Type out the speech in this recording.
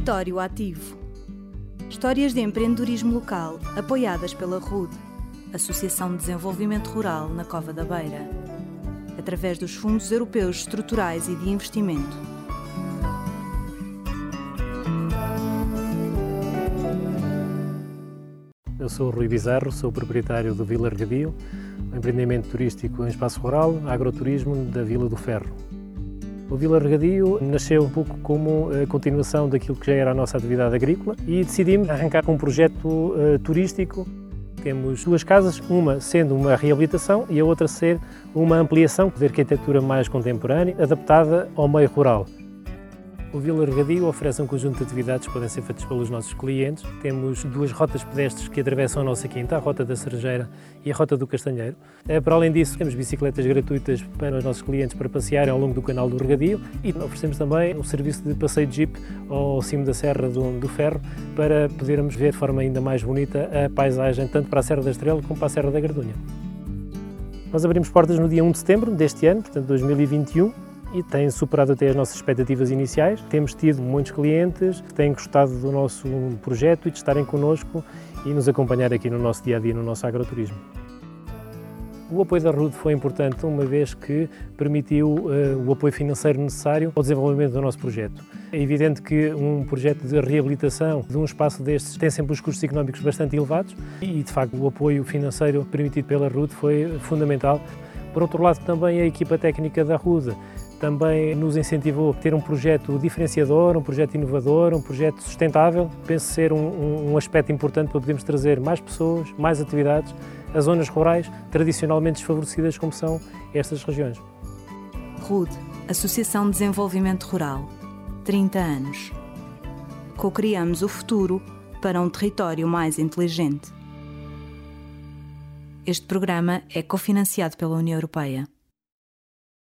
Território Ativo. Histórias de empreendedorismo local apoiadas pela RUD, Associação de Desenvolvimento Rural na Cova da Beira, através dos Fundos Europeus Estruturais e de Investimento. Eu sou Rui Bizarro, sou proprietário do Vila Regadio, um empreendimento turístico em espaço rural, agroturismo da Vila do Ferro. O Vila Regadio nasceu um pouco como a continuação daquilo que já era a nossa atividade agrícola e decidimos arrancar com um projeto uh, turístico. Temos duas casas, uma sendo uma reabilitação e a outra ser uma ampliação de arquitetura mais contemporânea, adaptada ao meio rural. O Vila Regadio oferece um conjunto de atividades que podem ser feitas pelos nossos clientes. Temos duas rotas pedestres que atravessam a nossa quinta, a Rota da Cerejeira e a Rota do Castanheiro. Eh, para além disso, temos bicicletas gratuitas para os nossos clientes para passearem ao longo do canal do Regadio e oferecemos também um serviço de passeio de jeep ao cimo da Serra do, do Ferro para podermos ver de forma ainda mais bonita a paisagem tanto para a Serra da Estrela como para a Serra da Gardunha. Nós abrimos portas no dia 1 de setembro deste ano, portanto 2021, e tem superado até as nossas expectativas iniciais. Temos tido muitos clientes que têm gostado do nosso projeto e de estarem connosco e nos acompanhar aqui no nosso dia a dia, no nosso agroturismo. O apoio da RUD foi importante, uma vez que permitiu uh, o apoio financeiro necessário ao desenvolvimento do nosso projeto. É evidente que um projeto de reabilitação de um espaço destes tem sempre os custos económicos bastante elevados e, de facto, o apoio financeiro permitido pela RUD foi fundamental. Por outro lado, também a equipa técnica da RUD também nos incentivou a ter um projeto diferenciador, um projeto inovador, um projeto sustentável. Penso ser um, um aspecto importante para podermos trazer mais pessoas, mais atividades às zonas rurais tradicionalmente desfavorecidas como são estas regiões. RUD, Associação de Desenvolvimento Rural, 30 anos. Co-criamos o futuro para um território mais inteligente. Este programa é cofinanciado pela União Europeia.